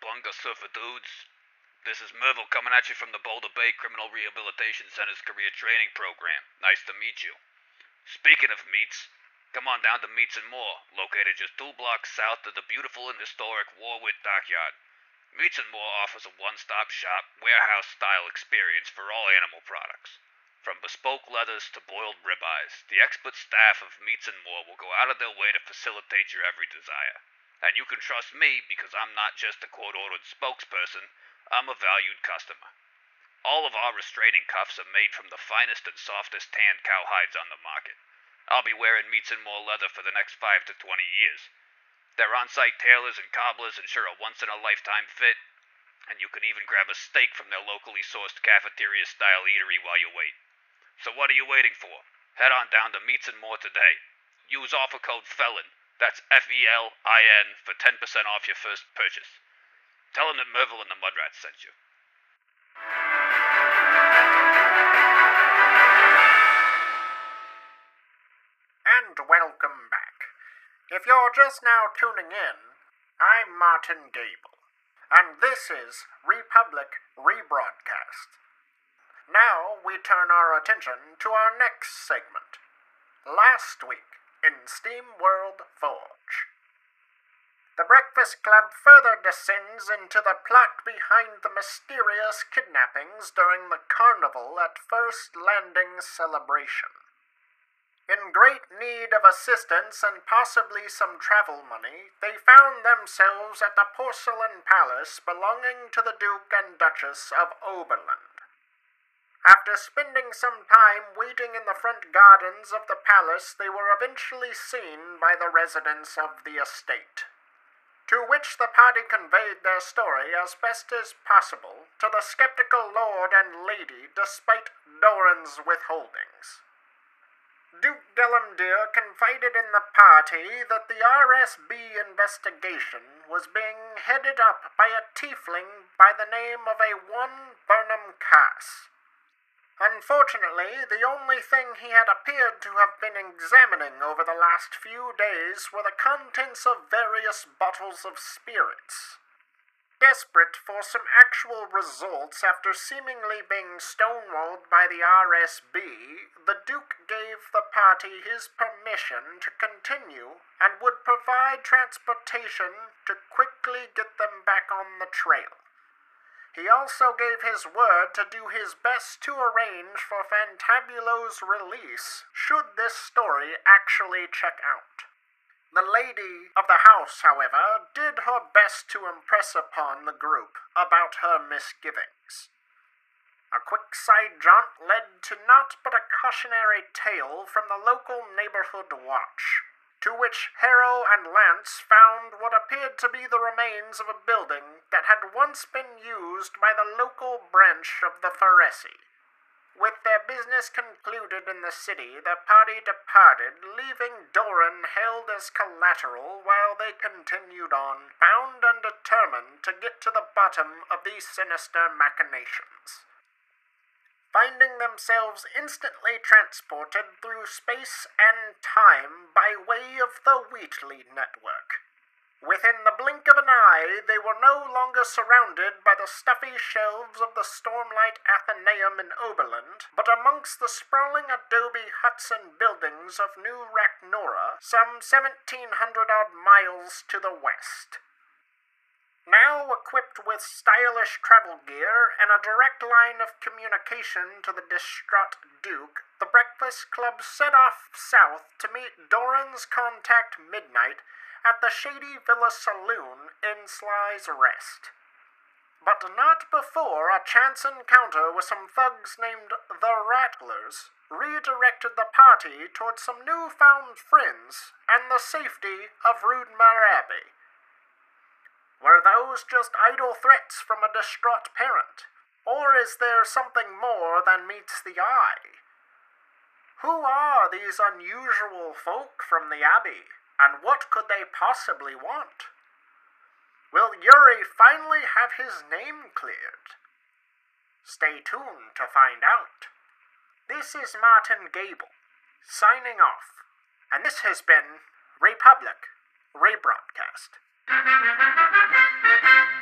bunga surfer dudes. This is Merville coming at you from the Boulder Bay Criminal Rehabilitation Center's career training program. Nice to meet you. Speaking of meats, come on down to Meats and More, located just two blocks south of the beautiful and historic Warwick Dockyard. Meats and More offers a one-stop shop, warehouse-style experience for all animal products. From bespoke leathers to boiled ribeyes, the expert staff of Meats and More will go out of their way to facilitate your every desire. And you can trust me because I'm not just a court-ordered spokesperson, I'm a valued customer. All of our restraining cuffs are made from the finest and softest tanned cowhides on the market. I'll be wearing Meats and More leather for the next 5 to 20 years. Their on-site tailors and cobblers ensure a once-in-a-lifetime fit, and you can even grab a steak from their locally sourced cafeteria-style eatery while you wait. So what are you waiting for? Head on down to Meats and More today. Use offer code FELON, that's F-E-L-I-N, for 10% off your first purchase. Tell them that Merville and the Mudrats sent you. And welcome back. If you're just now tuning in, I'm Martin Gable, and this is Republic Rebroadcast. Now we turn our attention to our next segment. Last week in Steam World Forge. The Breakfast Club further descends into the plot behind the mysterious kidnappings during the carnival at First Landing celebration. In great need of assistance and possibly some travel money, they found themselves at the porcelain palace belonging to the Duke and Duchess of Oberland. After spending some time waiting in the front gardens of the palace, they were eventually seen by the residents of the estate. To which the party conveyed their story as best as possible to the skeptical lord and lady despite Doran's withholdings. Duke Delamere confided in the party that the RSB investigation was being headed up by a tiefling by the name of a one Burnham Cass. Unfortunately, the only thing he had appeared to have been examining over the last few days were the contents of various bottles of spirits. Desperate for some actual results after seemingly being stonewalled by the RSB, the Duke gave the party his permission to continue and would provide transportation to quickly get them back on the trail. He also gave his word to do his best to arrange for Fantabulo's release should this story actually check out. The lady of the house, however, did her best to impress upon the group about her misgivings. A quick side jaunt led to naught but a cautionary tale from the local neighborhood watch to which Harrow and Lance found what appeared to be the remains of a building that had once been used by the local branch of the Pharesee. With their business concluded in the city, the party departed, leaving Doran held as collateral while they continued on, bound and determined to get to the bottom of these sinister machinations finding themselves instantly transported through space and time by way of the Wheatley network. Within the blink of an eye, they were no longer surrounded by the stuffy shelves of the Stormlight Athenaeum in Oberland, but amongst the sprawling adobe huts and buildings of New Racnora, some 1700 odd miles to the west. Now equipped with stylish travel gear and a direct line of communication to the distraught Duke, the Breakfast Club set off south to meet Doran's contact Midnight at the Shady Villa Saloon in Sly's Rest. But not before a chance encounter with some thugs named the Rattlers redirected the party towards some newfound friends and the safety of Rudmar Abbey. Were those just idle threats from a distraught parent? Or is there something more than meets the eye? Who are these unusual folk from the Abbey, and what could they possibly want? Will Yuri finally have his name cleared? Stay tuned to find out. This is Martin Gable, signing off, and this has been Republic Rebroadcast. Thank you.